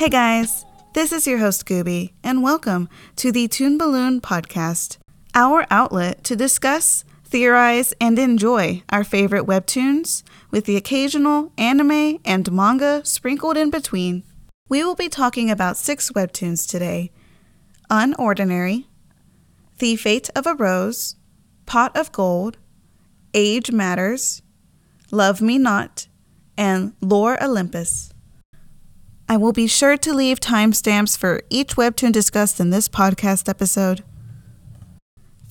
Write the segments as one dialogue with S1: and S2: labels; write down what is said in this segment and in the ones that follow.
S1: Hey guys, this is your host Gooby, and welcome to the Toon Balloon Podcast, our outlet to discuss, theorize, and enjoy our favorite webtoons, with the occasional anime and manga sprinkled in between. We will be talking about six webtoons today Unordinary, The Fate of a Rose, Pot of Gold, Age Matters, Love Me Not, and Lore Olympus. I will be sure to leave timestamps for each webtoon discussed in this podcast episode.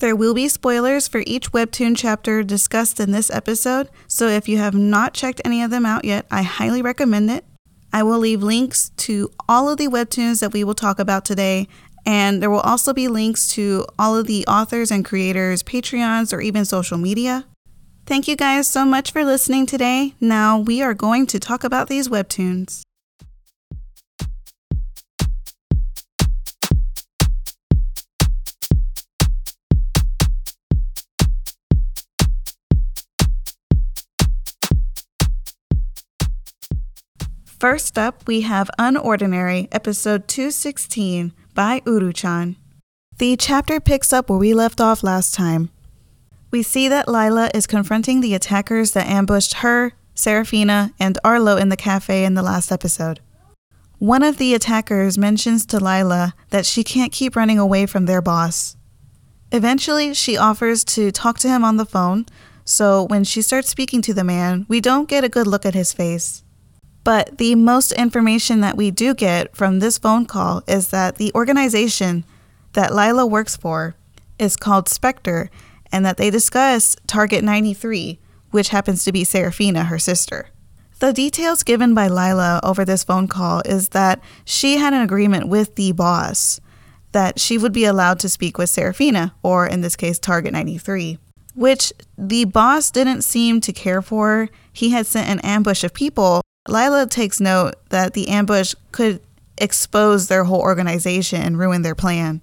S1: There will be spoilers for each webtoon chapter discussed in this episode, so if you have not checked any of them out yet, I highly recommend it. I will leave links to all of the webtoons that we will talk about today, and there will also be links to all of the authors and creators' Patreons or even social media. Thank you guys so much for listening today. Now we are going to talk about these webtoons. First up, we have Unordinary, episode 216 by Uru-chan. The chapter picks up where we left off last time. We see that Lila is confronting the attackers that ambushed her, Seraphina, and Arlo in the cafe in the last episode. One of the attackers mentions to Lila that she can't keep running away from their boss. Eventually, she offers to talk to him on the phone, so when she starts speaking to the man, we don't get a good look at his face. But the most information that we do get from this phone call is that the organization that Lila works for is called Spectre and that they discuss Target 93, which happens to be Seraphina, her sister. The details given by Lila over this phone call is that she had an agreement with the boss that she would be allowed to speak with Seraphina, or in this case, Target 93, which the boss didn't seem to care for. He had sent an ambush of people Lila takes note that the ambush could expose their whole organization and ruin their plan.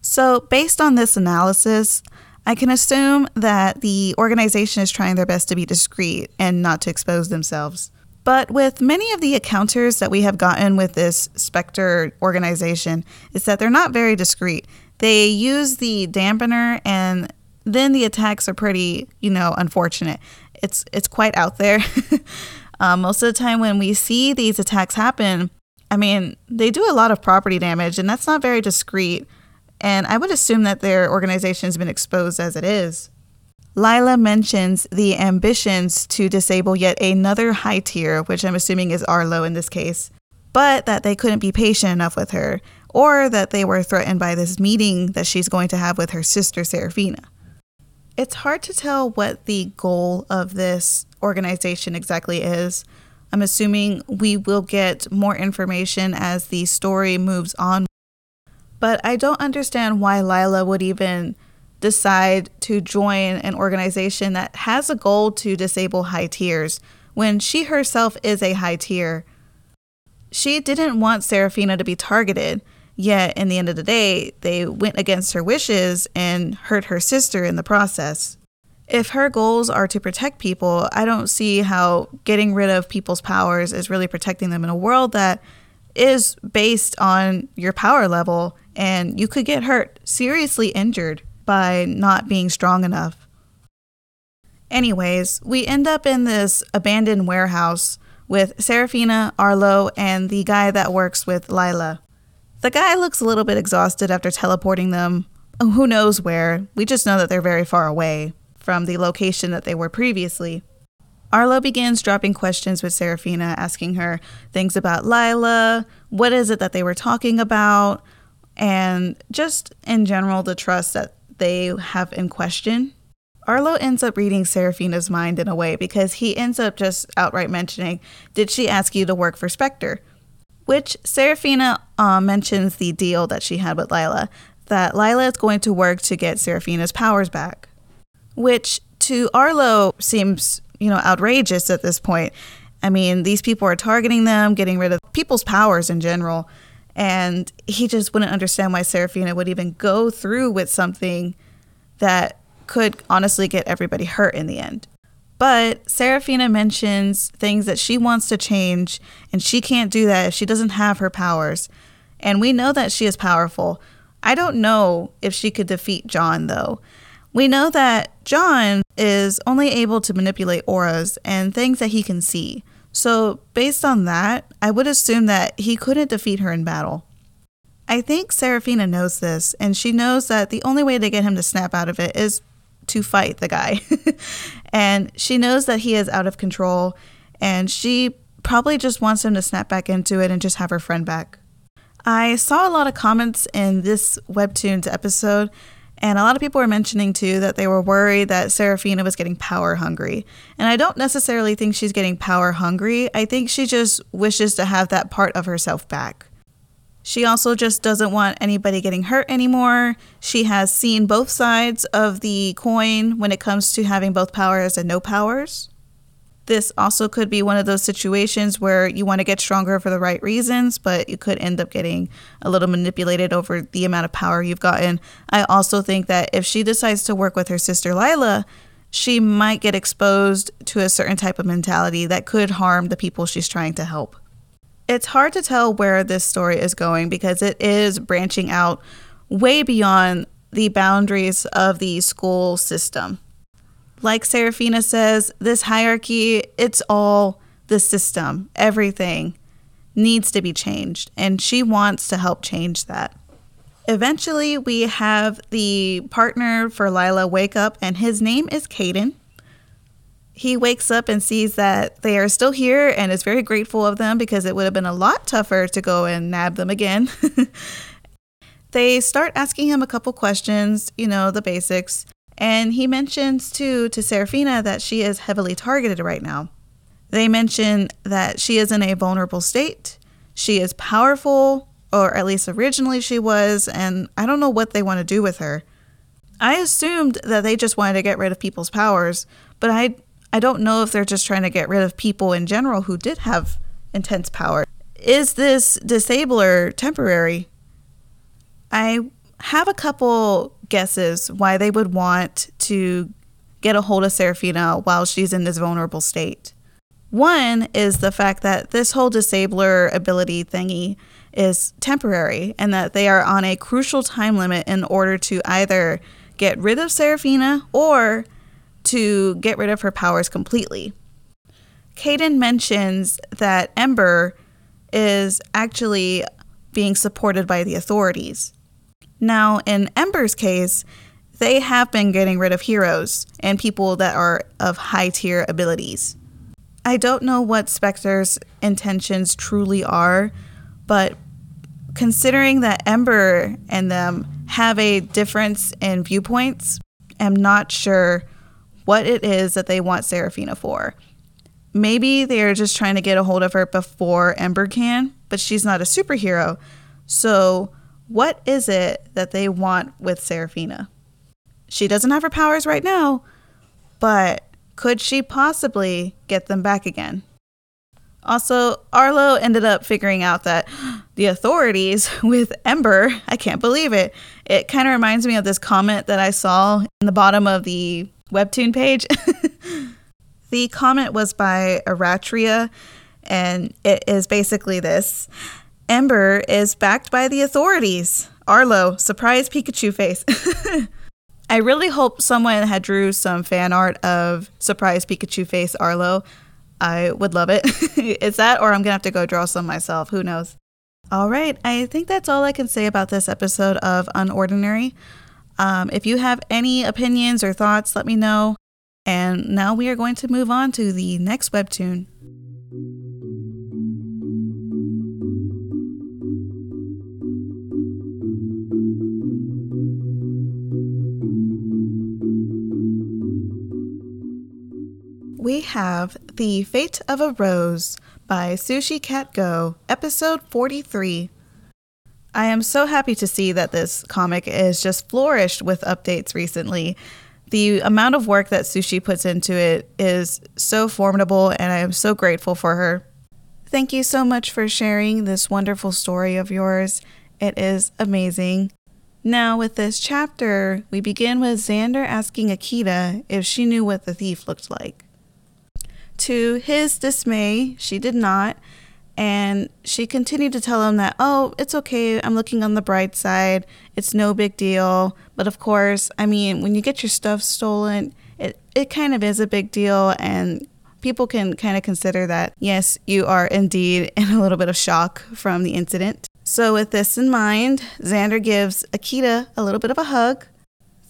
S1: So, based on this analysis, I can assume that the organization is trying their best to be discreet and not to expose themselves. But with many of the encounters that we have gotten with this Spectre organization, is that they're not very discreet. They use the dampener and then the attacks are pretty, you know, unfortunate. It's it's quite out there. Um, most of the time, when we see these attacks happen, I mean, they do a lot of property damage, and that's not very discreet. And I would assume that their organization has been exposed as it is. Lila mentions the ambitions to disable yet another high tier, which I'm assuming is Arlo in this case, but that they couldn't be patient enough with her, or that they were threatened by this meeting that she's going to have with her sister Seraphina. It's hard to tell what the goal of this organization exactly is. I'm assuming we will get more information as the story moves on. But I don't understand why Lila would even decide to join an organization that has a goal to disable high tiers when she herself is a high tier. She didn't want Seraphina to be targeted, yet in the end of the day, they went against her wishes and hurt her sister in the process if her goals are to protect people, I don't see how getting rid of people's powers is really protecting them in a world that is based on your power level and you could get hurt, seriously injured by not being strong enough. Anyways, we end up in this abandoned warehouse with Seraphina, Arlo, and the guy that works with Lila. The guy looks a little bit exhausted after teleporting them. Oh, who knows where? We just know that they're very far away from the location that they were previously. Arlo begins dropping questions with Seraphina, asking her things about Lila, what is it that they were talking about, and just in general the trust that they have in question. Arlo ends up reading Seraphina's mind in a way because he ends up just outright mentioning, Did she ask you to work for Spectre? Which Seraphina uh, mentions the deal that she had with Lila, that Lila is going to work to get Seraphina's powers back which to Arlo seems, you know, outrageous at this point. I mean, these people are targeting them, getting rid of people's powers in general. And he just wouldn't understand why Seraphina would even go through with something that could honestly get everybody hurt in the end. But Seraphina mentions things that she wants to change, and she can't do that if she doesn't have her powers. And we know that she is powerful. I don't know if she could defeat John, though. We know that John is only able to manipulate auras and things that he can see. So, based on that, I would assume that he couldn't defeat her in battle. I think Seraphina knows this, and she knows that the only way to get him to snap out of it is to fight the guy. and she knows that he is out of control, and she probably just wants him to snap back into it and just have her friend back. I saw a lot of comments in this Webtoons episode, and a lot of people were mentioning too that they were worried that Seraphina was getting power hungry. And I don't necessarily think she's getting power hungry, I think she just wishes to have that part of herself back. She also just doesn't want anybody getting hurt anymore. She has seen both sides of the coin when it comes to having both powers and no powers. This also could be one of those situations where you want to get stronger for the right reasons, but you could end up getting a little manipulated over the amount of power you've gotten. I also think that if she decides to work with her sister Lila, she might get exposed to a certain type of mentality that could harm the people she's trying to help. It's hard to tell where this story is going because it is branching out way beyond the boundaries of the school system. Like Seraphina says, this hierarchy, it's all the system, everything needs to be changed, and she wants to help change that. Eventually, we have the partner for Lila wake up, and his name is Caden. He wakes up and sees that they are still here and is very grateful of them because it would have been a lot tougher to go and nab them again. they start asking him a couple questions, you know, the basics. And he mentions too to Seraphina that she is heavily targeted right now. They mention that she is in a vulnerable state. She is powerful, or at least originally she was, and I don't know what they want to do with her. I assumed that they just wanted to get rid of people's powers, but I I don't know if they're just trying to get rid of people in general who did have intense power. Is this disabler temporary? I have a couple guesses why they would want to get a hold of Seraphina while she's in this vulnerable state. One is the fact that this whole disabler ability thingy is temporary and that they are on a crucial time limit in order to either get rid of Seraphina or to get rid of her powers completely. Caden mentions that Ember is actually being supported by the authorities. Now, in Ember's case, they have been getting rid of heroes and people that are of high tier abilities. I don't know what Spectre's intentions truly are, but considering that Ember and them have a difference in viewpoints, I'm not sure what it is that they want Seraphina for. Maybe they are just trying to get a hold of her before Ember can, but she's not a superhero. So what is it that they want with Seraphina? She doesn't have her powers right now, but could she possibly get them back again? Also, Arlo ended up figuring out that the authorities with Ember, I can't believe it. It kind of reminds me of this comment that I saw in the bottom of the webtoon page. the comment was by Aratria, and it is basically this Ember is backed by the authorities. Arlo, surprise Pikachu face. I really hope someone had drew some fan art of surprise Pikachu face Arlo. I would love it. it's that or I'm to have to go draw some myself. Who knows? All right, I think that's all I can say about this episode of Unordinary. Um, if you have any opinions or thoughts, let me know. And now we are going to move on to the next webtoon. we have The Fate of a Rose by Sushi Cat Go, episode 43. I am so happy to see that this comic is just flourished with updates recently. The amount of work that Sushi puts into it is so formidable, and I am so grateful for her. Thank you so much for sharing this wonderful story of yours. It is amazing. Now, with this chapter, we begin with Xander asking Akita if she knew what the thief looked like. To his dismay, she did not. And she continued to tell him that, oh, it's okay. I'm looking on the bright side. It's no big deal. But of course, I mean, when you get your stuff stolen, it, it kind of is a big deal. And people can kind of consider that, yes, you are indeed in a little bit of shock from the incident. So, with this in mind, Xander gives Akita a little bit of a hug.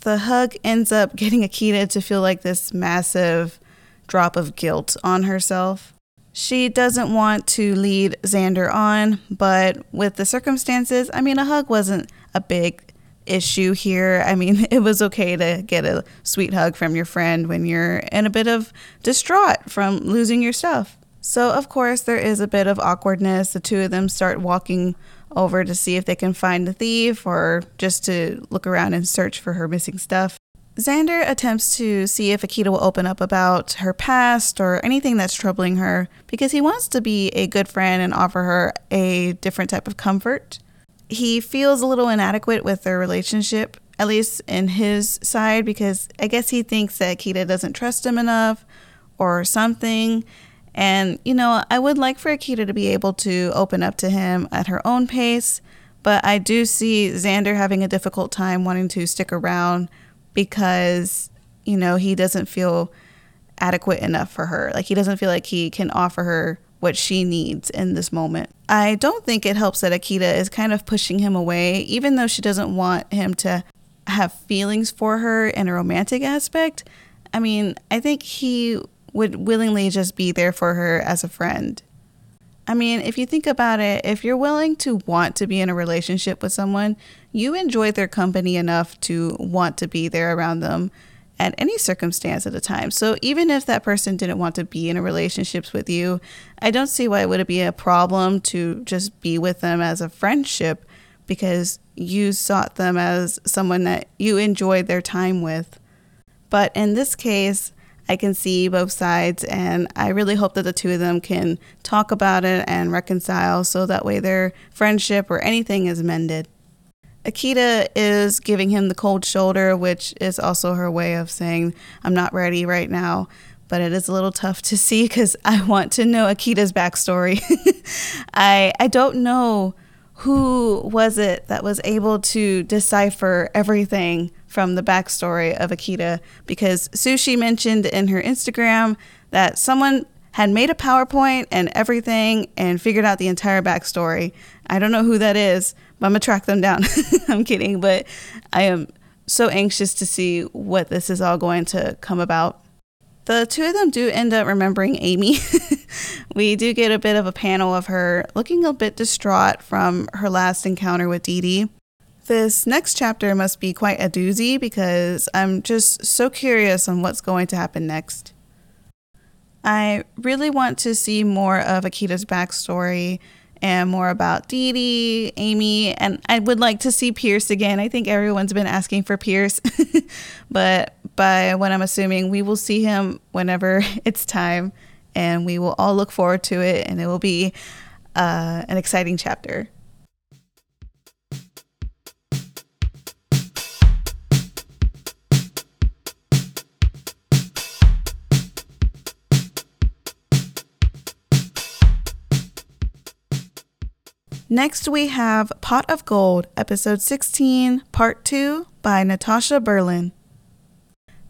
S1: The hug ends up getting Akita to feel like this massive drop of guilt on herself. She doesn't want to lead Xander on, but with the circumstances, I mean, a hug wasn't a big issue here. I mean, it was okay to get a sweet hug from your friend when you're in a bit of distraught from losing your stuff. So, of course, there is a bit of awkwardness. The two of them start walking over to see if they can find the thief or just to look around and search for her missing stuff. Xander attempts to see if Akita will open up about her past or anything that's troubling her because he wants to be a good friend and offer her a different type of comfort. He feels a little inadequate with their relationship, at least in his side, because I guess he thinks that Akita doesn't trust him enough or something. And, you know, I would like for Akita to be able to open up to him at her own pace, but I do see Xander having a difficult time wanting to stick around because, you know, he doesn't feel adequate enough for her. Like he doesn't feel like he can offer her what she needs in this moment. I don't think it helps that Akita is kind of pushing him away, even though she doesn't want him to have feelings for her in a romantic aspect. I mean, I think he would willingly just be there for her as a friend. I mean, if you think about it, if you're willing to want to be in a relationship with someone, you enjoy their company enough to want to be there around them at any circumstance at a time. So even if that person didn't want to be in a relationship with you, I don't see why it would be a problem to just be with them as a friendship because you sought them as someone that you enjoyed their time with. But in this case, I can see both sides, and I really hope that the two of them can talk about it and reconcile so that way their friendship or anything is mended. Akita is giving him the cold shoulder, which is also her way of saying, I'm not ready right now. But it is a little tough to see because I want to know Akita's backstory. I, I don't know who was it that was able to decipher everything from the backstory of Akita because Sushi mentioned in her Instagram that someone had made a PowerPoint and everything and figured out the entire backstory. I don't know who that is, but I'm gonna track them down. I'm kidding, but I am so anxious to see what this is all going to come about. The two of them do end up remembering Amy. we do get a bit of a panel of her looking a bit distraught from her last encounter with Dee Dee. This next chapter must be quite a doozy because I'm just so curious on what's going to happen next. I really want to see more of Akita's backstory and more about Dee Dee, Amy, and I would like to see Pierce again. I think everyone's been asking for Pierce, but by what I'm assuming, we will see him whenever it's time, and we will all look forward to it, and it will be uh, an exciting chapter. Next, we have Pot of Gold, Episode 16, Part 2 by Natasha Berlin.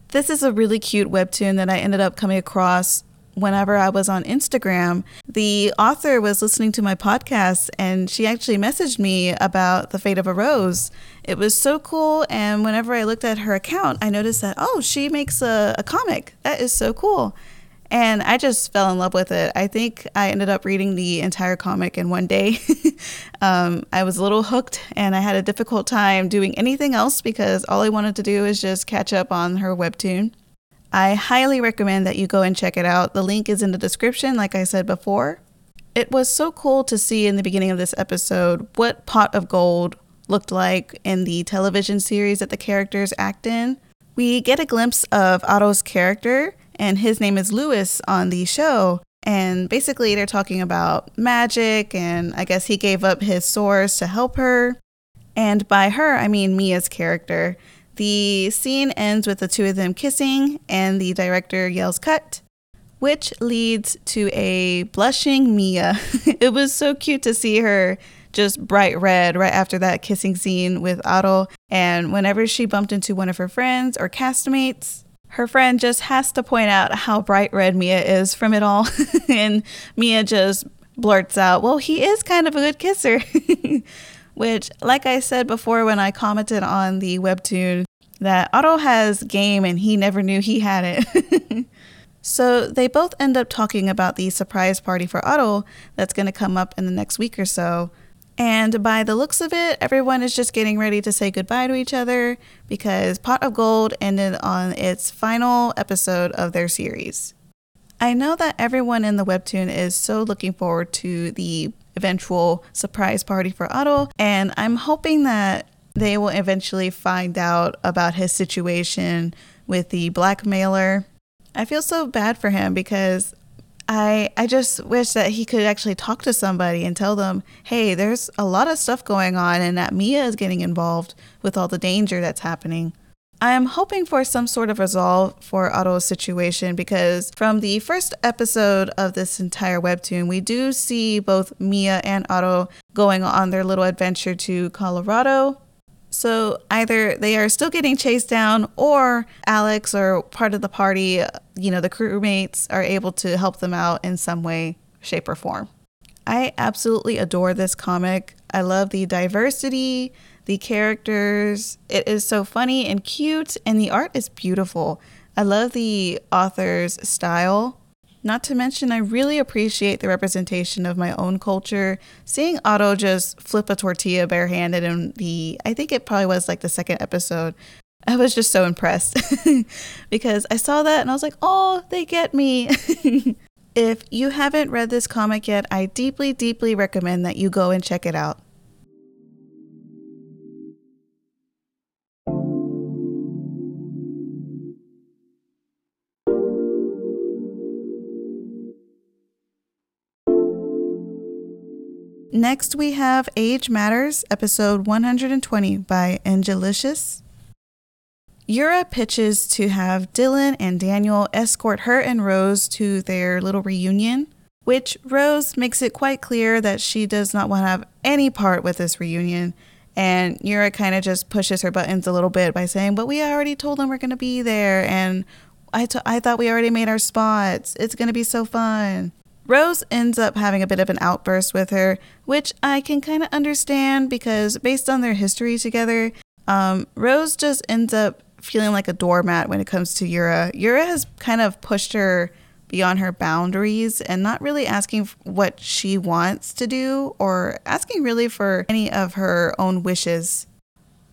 S1: This is a really cute webtoon that I ended up coming across whenever I was on Instagram. The author was listening to my podcast and she actually messaged me about The Fate of a Rose. It was so cool. And whenever I looked at her account, I noticed that, oh, she makes a, a comic. That is so cool. And I just fell in love with it. I think I ended up reading the entire comic in one day. um, I was a little hooked and I had a difficult time doing anything else because all I wanted to do is just catch up on her webtoon. I highly recommend that you go and check it out. The link is in the description, like I said before. It was so cool to see in the beginning of this episode what Pot of Gold looked like in the television series that the characters act in. We get a glimpse of Otto's character and his name is Lewis on the show. And basically, they're talking about magic, and I guess he gave up his swords to help her. And by her, I mean Mia's character. The scene ends with the two of them kissing, and the director yells cut. which leads to a blushing Mia. it was so cute to see her just bright red right after that kissing scene with Otto. And whenever she bumped into one of her friends or castmates, her friend just has to point out how bright red Mia is from it all. and Mia just blurts out, Well, he is kind of a good kisser. Which, like I said before when I commented on the webtoon, that Otto has game and he never knew he had it. so they both end up talking about the surprise party for Otto that's going to come up in the next week or so. And by the looks of it, everyone is just getting ready to say goodbye to each other because Pot of Gold ended on its final episode of their series. I know that everyone in the webtoon is so looking forward to the eventual surprise party for Otto, and I'm hoping that they will eventually find out about his situation with the blackmailer. I feel so bad for him because I I just wish that he could actually talk to somebody and tell them, "Hey, there's a lot of stuff going on and that Mia is getting involved with all the danger that's happening." I am hoping for some sort of resolve for Aro's situation because from the first episode of this entire webtoon, we do see both Mia and Otto going on their little adventure to Colorado so either they are still getting chased down, or Alex or part of the party, you know, the crewmates are able to help them out in some way, shape, or form. I absolutely adore this comic. I love the diversity, the characters. It is so funny and cute, and the art is beautiful. I love the author's style. Not to mention, I really appreciate the representation of my own culture. Seeing Otto just flip a tortilla barehanded in the, I think it probably was like the second episode, I was just so impressed because I saw that and I was like, oh, they get me. if you haven't read this comic yet, I deeply, deeply recommend that you go and check it out. Next, we have Age Matters, episode 120 by Enjelicious. Yura pitches to have Dylan and Daniel escort her and Rose to their little reunion, which Rose makes it quite clear that she does not want to have any part with this reunion. And Yura kind of just pushes her buttons a little bit by saying, But we already told them we're going to be there, and I, t- I thought we already made our spots. It's going to be so fun. Rose ends up having a bit of an outburst with her, which I can kind of understand because based on their history together, um, Rose just ends up feeling like a doormat when it comes to Yura. Yura has kind of pushed her beyond her boundaries and not really asking what she wants to do or asking really for any of her own wishes.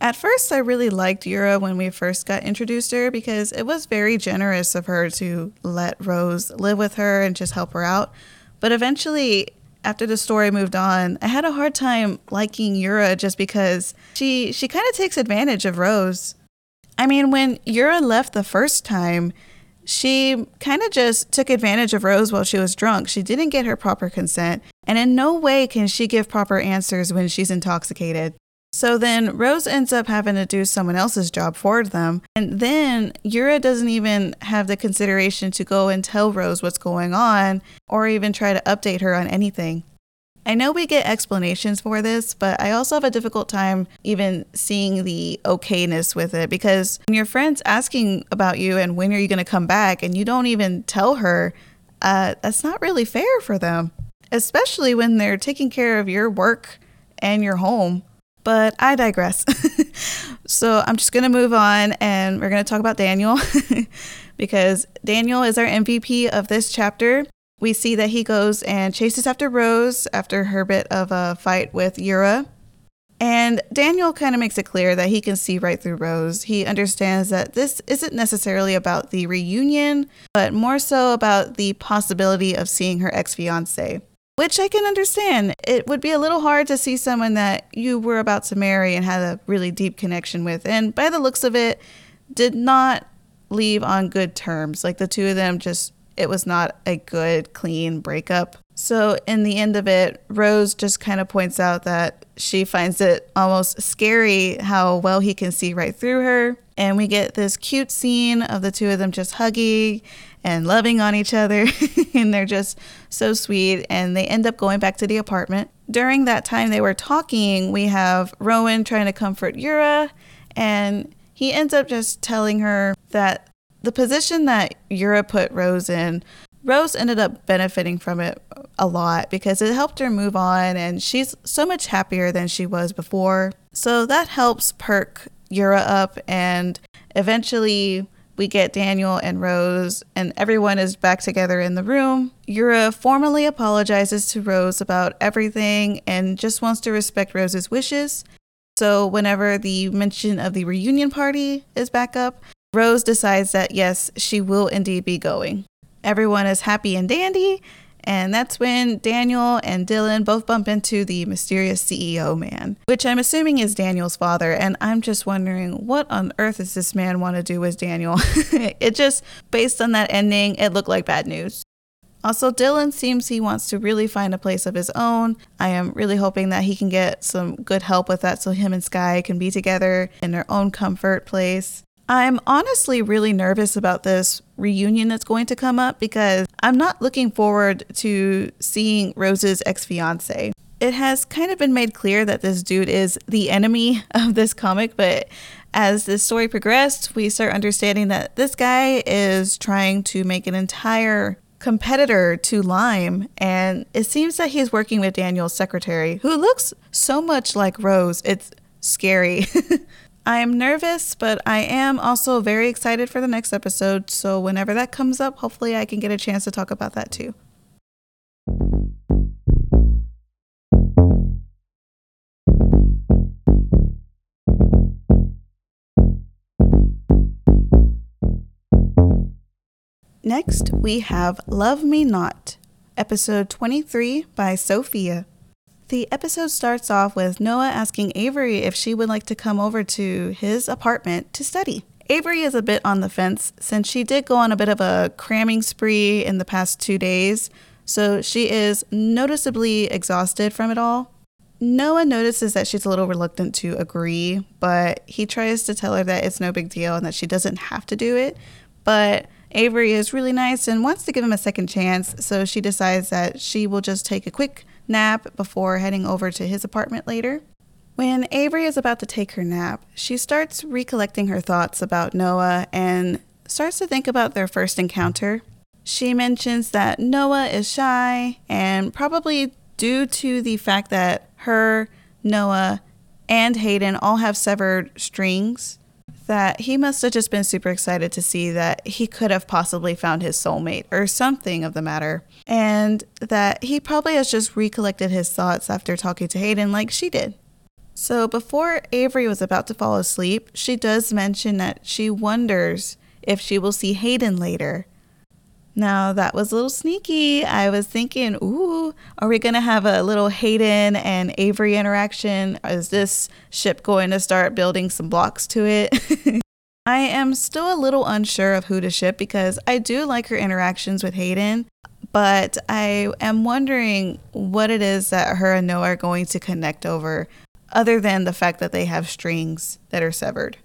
S1: At first, I really liked Yura when we first got introduced to her because it was very generous of her to let Rose live with her and just help her out. But eventually, after the story moved on, I had a hard time liking Yura just because she she kind of takes advantage of Rose. I mean, when Yura left the first time, she kind of just took advantage of Rose while she was drunk. She didn't get her proper consent, and in no way can she give proper answers when she's intoxicated. So then Rose ends up having to do someone else's job for them. And then Yura doesn't even have the consideration to go and tell Rose what's going on or even try to update her on anything. I know we get explanations for this, but I also have a difficult time even seeing the okayness with it because when your friend's asking about you and when are you going to come back and you don't even tell her, uh, that's not really fair for them, especially when they're taking care of your work and your home. But I digress. so I'm just going to move on and we're going to talk about Daniel because Daniel is our MVP of this chapter. We see that he goes and chases after Rose after her bit of a fight with Yura. And Daniel kind of makes it clear that he can see right through Rose. He understands that this isn't necessarily about the reunion, but more so about the possibility of seeing her ex fiance which I can understand. It would be a little hard to see someone that you were about to marry and had a really deep connection with. And by the looks of it, did not leave on good terms. Like the two of them just, it was not a good, clean breakup. So, in the end of it, Rose just kind of points out that she finds it almost scary how well he can see right through her. And we get this cute scene of the two of them just hugging and loving on each other. and they're just so sweet. And they end up going back to the apartment. During that time they were talking, we have Rowan trying to comfort Yura. And he ends up just telling her that the position that Yura put Rose in Rose ended up benefiting from it a lot because it helped her move on and she's so much happier than she was before. So that helps perk Yura up and eventually we get Daniel and Rose and everyone is back together in the room. Yura formally apologizes to Rose about everything and just wants to respect Rose's wishes. So whenever the mention of the reunion party is back up, Rose decides that yes, she will indeed be going. Everyone is happy and dandy, and that's when Daniel and Dylan both bump into the mysterious CEO man, which I'm assuming is Daniel's father. And I'm just wondering, what on earth does this man want to do with Daniel? it just, based on that ending, it looked like bad news. Also, Dylan seems he wants to really find a place of his own. I am really hoping that he can get some good help with that so him and Sky can be together in their own comfort place. I'm honestly really nervous about this reunion that's going to come up because I'm not looking forward to seeing Rose's ex fiance. It has kind of been made clear that this dude is the enemy of this comic, but as the story progressed, we start understanding that this guy is trying to make an entire competitor to Lime, and it seems that he's working with Daniel's secretary, who looks so much like Rose. It's scary. I am nervous, but I am also very excited for the next episode. So, whenever that comes up, hopefully I can get a chance to talk about that too. Next, we have Love Me Not, episode 23 by Sophia. The episode starts off with Noah asking Avery if she would like to come over to his apartment to study. Avery is a bit on the fence since she did go on a bit of a cramming spree in the past two days, so she is noticeably exhausted from it all. Noah notices that she's a little reluctant to agree, but he tries to tell her that it's no big deal and that she doesn't have to do it. But Avery is really nice and wants to give him a second chance, so she decides that she will just take a quick nap before heading over to his apartment later. When Avery is about to take her nap, she starts recollecting her thoughts about Noah and starts to think about their first encounter. She mentions that Noah is shy, and probably due to the fact that her, Noah, and Hayden all have severed strings, that he must have just been super excited to see that he could have possibly found his soulmate or something of the matter. And that he probably has just recollected his thoughts after talking to Hayden like she did. So before Avery was about to fall asleep, she does mention that she wonders if she will see Hayden later. Now, that was a little sneaky. I was thinking, ooh, are we going to have a little Hayden and Avery interaction? Is this ship going to start building some blocks to it? I am still a little unsure of who to ship because I do like her interactions with Hayden, but I am wondering what it is that her and Noah are going to connect over, other than the fact that they have strings that are severed.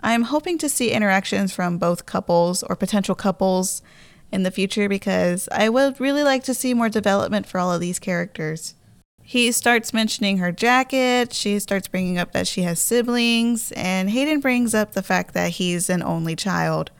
S1: I am hoping to see interactions from both couples or potential couples in the future because I would really like to see more development for all of these characters. He starts mentioning her jacket, she starts bringing up that she has siblings, and Hayden brings up the fact that he's an only child.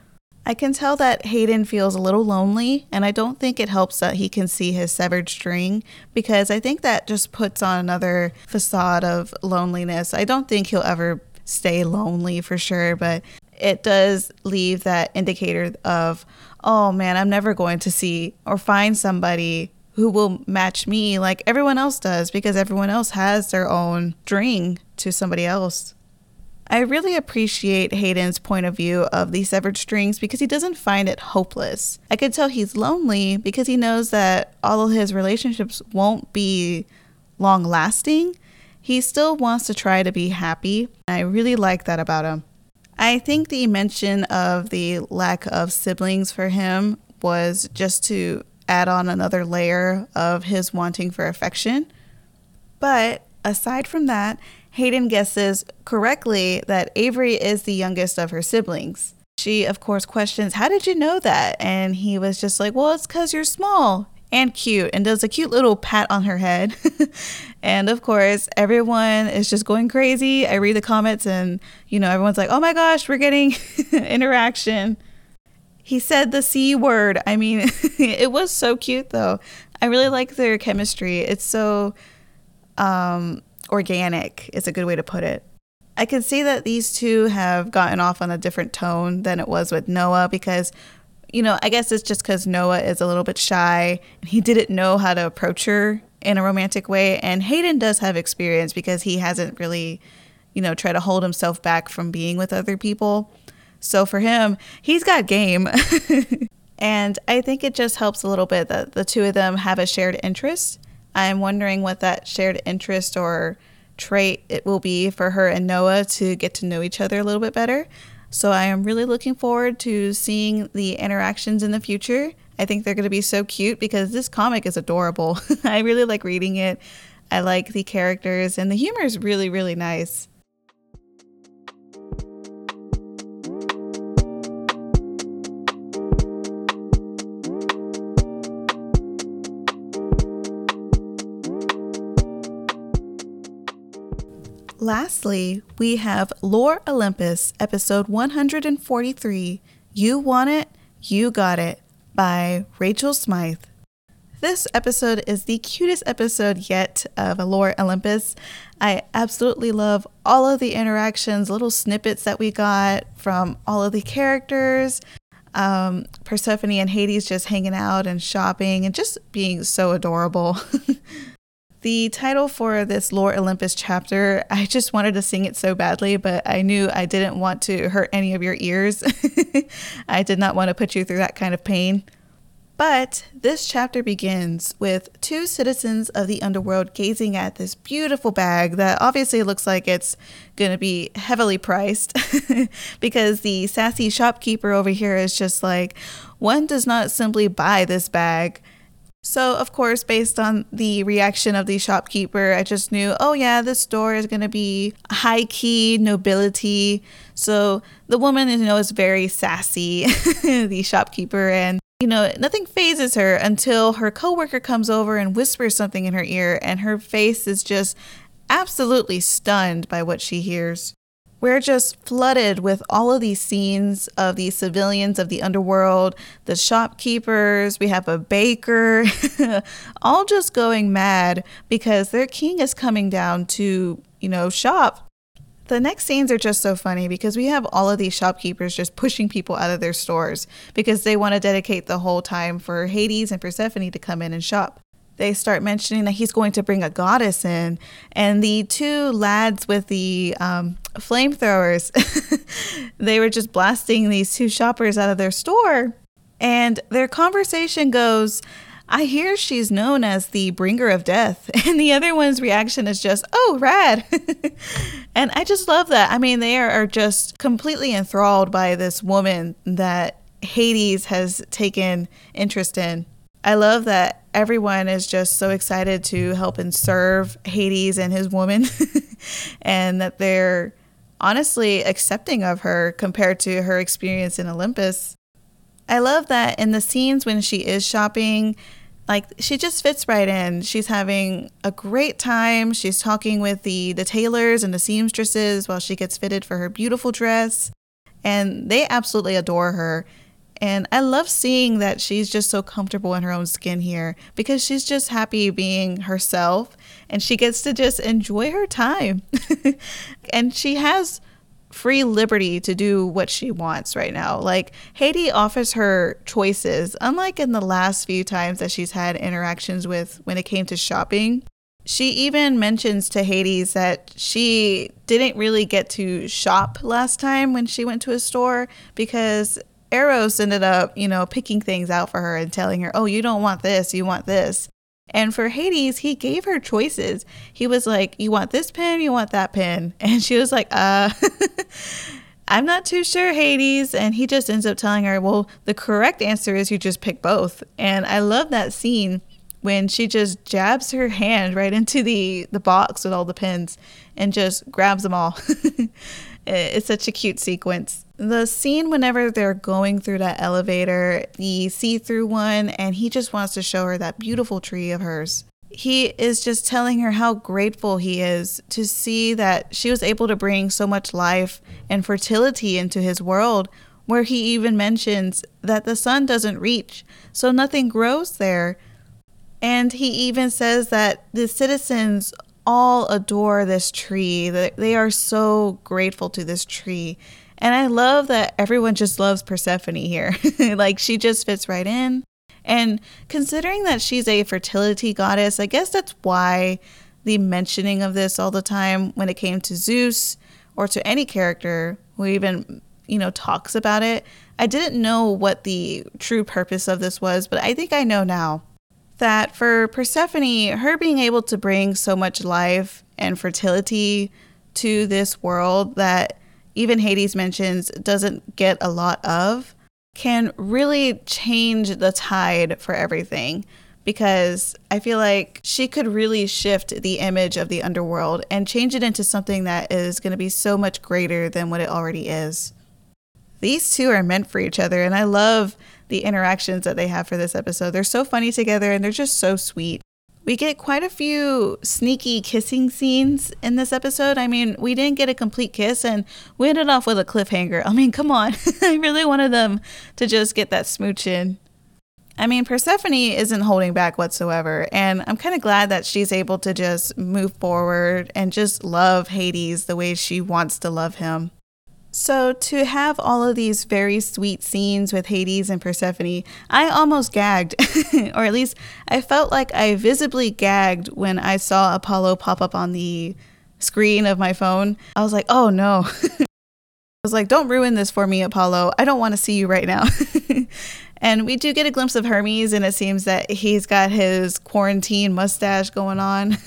S1: I can tell that Hayden feels a little lonely, and I don't think it helps that he can see his severed string because I think that just puts on another facade of loneliness. I don't think he'll ever stay lonely for sure, but it does leave that indicator of, oh man, I'm never going to see or find somebody who will match me like everyone else does because everyone else has their own string to somebody else. I really appreciate Hayden's point of view of these severed strings because he doesn't find it hopeless. I could tell he's lonely because he knows that all of his relationships won't be long lasting. He still wants to try to be happy. I really like that about him. I think the mention of the lack of siblings for him was just to add on another layer of his wanting for affection. But aside from that, Hayden guesses correctly that Avery is the youngest of her siblings. She, of course, questions, How did you know that? And he was just like, Well, it's because you're small and cute, and does a cute little pat on her head. and of course, everyone is just going crazy. I read the comments, and, you know, everyone's like, Oh my gosh, we're getting interaction. He said the C word. I mean, it was so cute, though. I really like their chemistry. It's so um, organic, is a good way to put it. I can see that these two have gotten off on a different tone than it was with Noah because, you know, I guess it's just because Noah is a little bit shy and he didn't know how to approach her in a romantic way. And Hayden does have experience because he hasn't really, you know, tried to hold himself back from being with other people. So for him, he's got game. and I think it just helps a little bit that the two of them have a shared interest. I'm wondering what that shared interest or trait it will be for her and Noah to get to know each other a little bit better. So I am really looking forward to seeing the interactions in the future. I think they're going to be so cute because this comic is adorable. I really like reading it. I like the characters, and the humor is really, really nice. Lastly, we have Lore Olympus, episode 143 You Want It, You Got It by Rachel Smythe. This episode is the cutest episode yet of Lore Olympus. I absolutely love all of the interactions, little snippets that we got from all of the characters. Um, Persephone and Hades just hanging out and shopping and just being so adorable. The title for this Lore Olympus chapter, I just wanted to sing it so badly, but I knew I didn't want to hurt any of your ears. I did not want to put you through that kind of pain. But this chapter begins with two citizens of the underworld gazing at this beautiful bag that obviously looks like it's going to be heavily priced because the sassy shopkeeper over here is just like, one does not simply buy this bag. So, of course, based on the reaction of the shopkeeper, I just knew, oh, yeah, this store is going to be high key nobility. So, the woman, you know, is very sassy, the shopkeeper, and, you know, nothing phases her until her coworker comes over and whispers something in her ear, and her face is just absolutely stunned by what she hears we're just flooded with all of these scenes of these civilians of the underworld, the shopkeepers, we have a baker, all just going mad because their king is coming down to, you know, shop. The next scenes are just so funny because we have all of these shopkeepers just pushing people out of their stores because they want to dedicate the whole time for Hades and Persephone to come in and shop they start mentioning that he's going to bring a goddess in. And the two lads with the um, flamethrowers, they were just blasting these two shoppers out of their store. And their conversation goes, I hear she's known as the bringer of death. And the other one's reaction is just, oh, rad. and I just love that. I mean, they are just completely enthralled by this woman that Hades has taken interest in. I love that everyone is just so excited to help and serve Hades and his woman, and that they're honestly accepting of her compared to her experience in Olympus. I love that in the scenes when she is shopping, like she just fits right in. She's having a great time. She's talking with the the tailors and the seamstresses while she gets fitted for her beautiful dress, and they absolutely adore her. And I love seeing that she's just so comfortable in her own skin here because she's just happy being herself and she gets to just enjoy her time. and she has free liberty to do what she wants right now. Like Hades offers her choices, unlike in the last few times that she's had interactions with when it came to shopping. She even mentions to Hades that she didn't really get to shop last time when she went to a store because Eros ended up, you know, picking things out for her and telling her, oh, you don't want this, you want this. And for Hades, he gave her choices. He was like, you want this pen, you want that pen. And she was like, uh. I'm not too sure, Hades. And he just ends up telling her, well, the correct answer is you just pick both. And I love that scene when she just jabs her hand right into the, the box with all the pins and just grabs them all. It's such a cute sequence. The scene whenever they're going through that elevator, the see through one, and he just wants to show her that beautiful tree of hers he is just telling her how grateful he is to see that she was able to bring so much life and fertility into his world, where he even mentions that the sun doesn't reach, so nothing grows there. And he even says that the citizens all adore this tree, they are so grateful to this tree. And I love that everyone just loves Persephone here. like she just fits right in. And considering that she's a fertility goddess, I guess that's why the mentioning of this all the time when it came to Zeus or to any character who even, you know, talks about it. I didn't know what the true purpose of this was, but I think I know now. That for Persephone, her being able to bring so much life and fertility to this world that even Hades mentions doesn't get a lot of can really change the tide for everything because I feel like she could really shift the image of the underworld and change it into something that is going to be so much greater than what it already is. These two are meant for each other, and I love the interactions that they have for this episode. They're so funny together and they're just so sweet. We get quite a few sneaky kissing scenes in this episode. I mean, we didn't get a complete kiss and we ended off with a cliffhanger. I mean, come on. I really wanted them to just get that smooch in. I mean, Persephone isn't holding back whatsoever, and I'm kind of glad that she's able to just move forward and just love Hades the way she wants to love him. So, to have all of these very sweet scenes with Hades and Persephone, I almost gagged, or at least I felt like I visibly gagged when I saw Apollo pop up on the screen of my phone. I was like, oh no. I was like, don't ruin this for me, Apollo. I don't want to see you right now. and we do get a glimpse of Hermes, and it seems that he's got his quarantine mustache going on.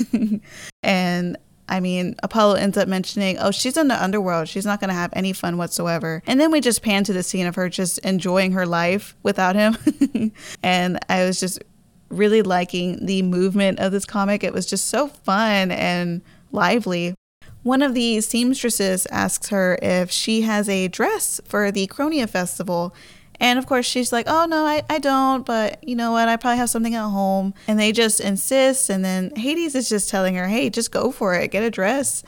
S1: and I mean, Apollo ends up mentioning, oh, she's in the underworld. She's not going to have any fun whatsoever. And then we just pan to the scene of her just enjoying her life without him. and I was just really liking the movement of this comic. It was just so fun and lively. One of the seamstresses asks her if she has a dress for the Cronia Festival. And of course, she's like, oh, no, I, I don't, but you know what? I probably have something at home. And they just insist. And then Hades is just telling her, hey, just go for it, get a dress.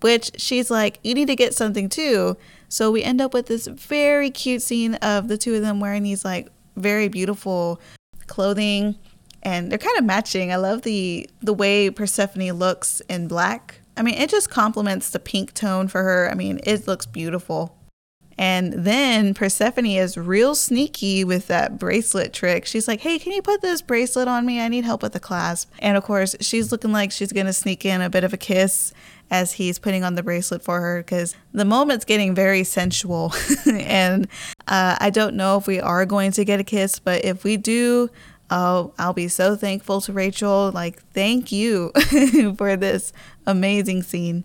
S1: Which she's like, you need to get something too. So we end up with this very cute scene of the two of them wearing these like very beautiful clothing and they're kind of matching. I love the the way Persephone looks in black. I mean, it just complements the pink tone for her. I mean, it looks beautiful. And then Persephone is real sneaky with that bracelet trick. She's like, hey, can you put this bracelet on me? I need help with the clasp. And of course, she's looking like she's going to sneak in a bit of a kiss as he's putting on the bracelet for her because the moment's getting very sensual. and uh, I don't know if we are going to get a kiss, but if we do, Oh, I'll be so thankful to Rachel. Like, thank you for this amazing scene.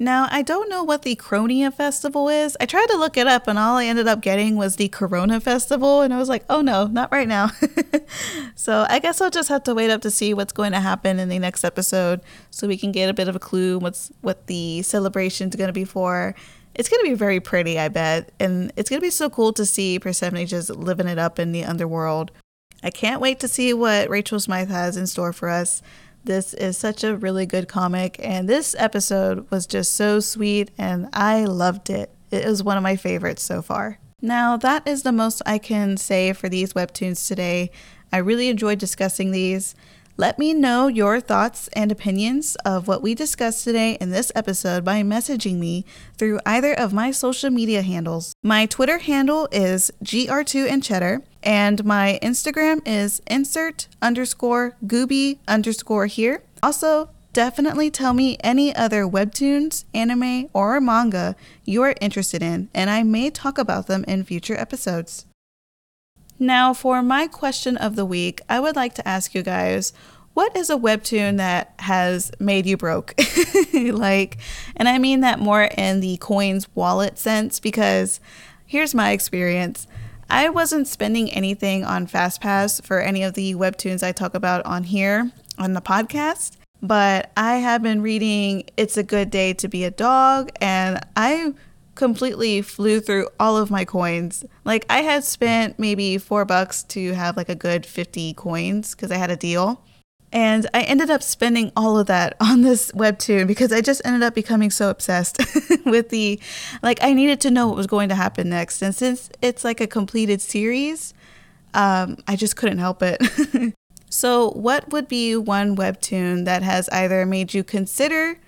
S1: Now, I don't know what the Cronia Festival is. I tried to look it up, and all I ended up getting was the Corona Festival, and I was like, oh no, not right now. so I guess I'll just have to wait up to see what's going to happen in the next episode, so we can get a bit of a clue what's what the celebration's going to be for. It's going to be very pretty, I bet, and it's going to be so cool to see Persephone just living it up in the underworld. I can't wait to see what Rachel Smythe has in store for us. This is such a really good comic, and this episode was just so sweet, and I loved it. It was one of my favorites so far. Now, that is the most I can say for these webtoons today. I really enjoyed discussing these. Let me know your thoughts and opinions of what we discussed today in this episode by messaging me through either of my social media handles. My Twitter handle is gr2 and cheddar, and my Instagram is insert underscore gooby underscore here. Also, definitely tell me any other webtoons, anime, or manga you are interested in, and I may talk about them in future episodes. Now, for my question of the week, I would like to ask you guys what is a webtoon that has made you broke? like, and I mean that more in the coins wallet sense because here's my experience. I wasn't spending anything on FastPass for any of the webtoons I talk about on here on the podcast, but I have been reading It's a Good Day to Be a Dog, and I completely flew through all of my coins. Like, I had spent maybe four bucks to have like a good 50 coins because I had a deal. And I ended up spending all of that on this webtoon because I just ended up becoming so obsessed with the like I needed to know what was going to happen next. And since it's like a completed series, um, I just couldn't help it. so, what would be one webtoon that has either made you consider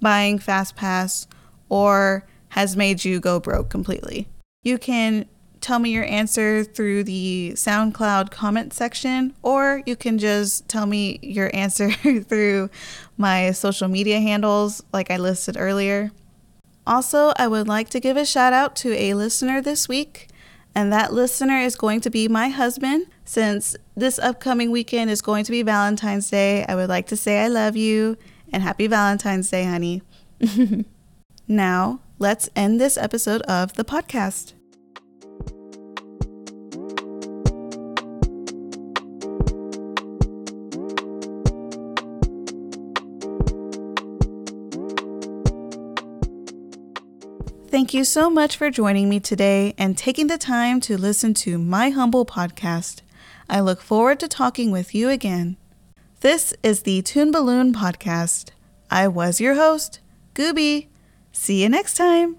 S1: buying FastPass or has made you go broke completely? You can tell me your answer through the SoundCloud comment section, or you can just tell me your answer through my social media handles, like I listed earlier. Also, I would like to give a shout out to a listener this week, and that listener is going to be my husband. Since this upcoming weekend is going to be Valentine's Day, I would like to say I love you and happy Valentine's Day, honey. now, let's end this episode of the podcast. Thank you so much for joining me today and taking the time to listen to my humble podcast. I look forward to talking with you again. This is the Toon Balloon Podcast. I was your host, Gooby. See you next time.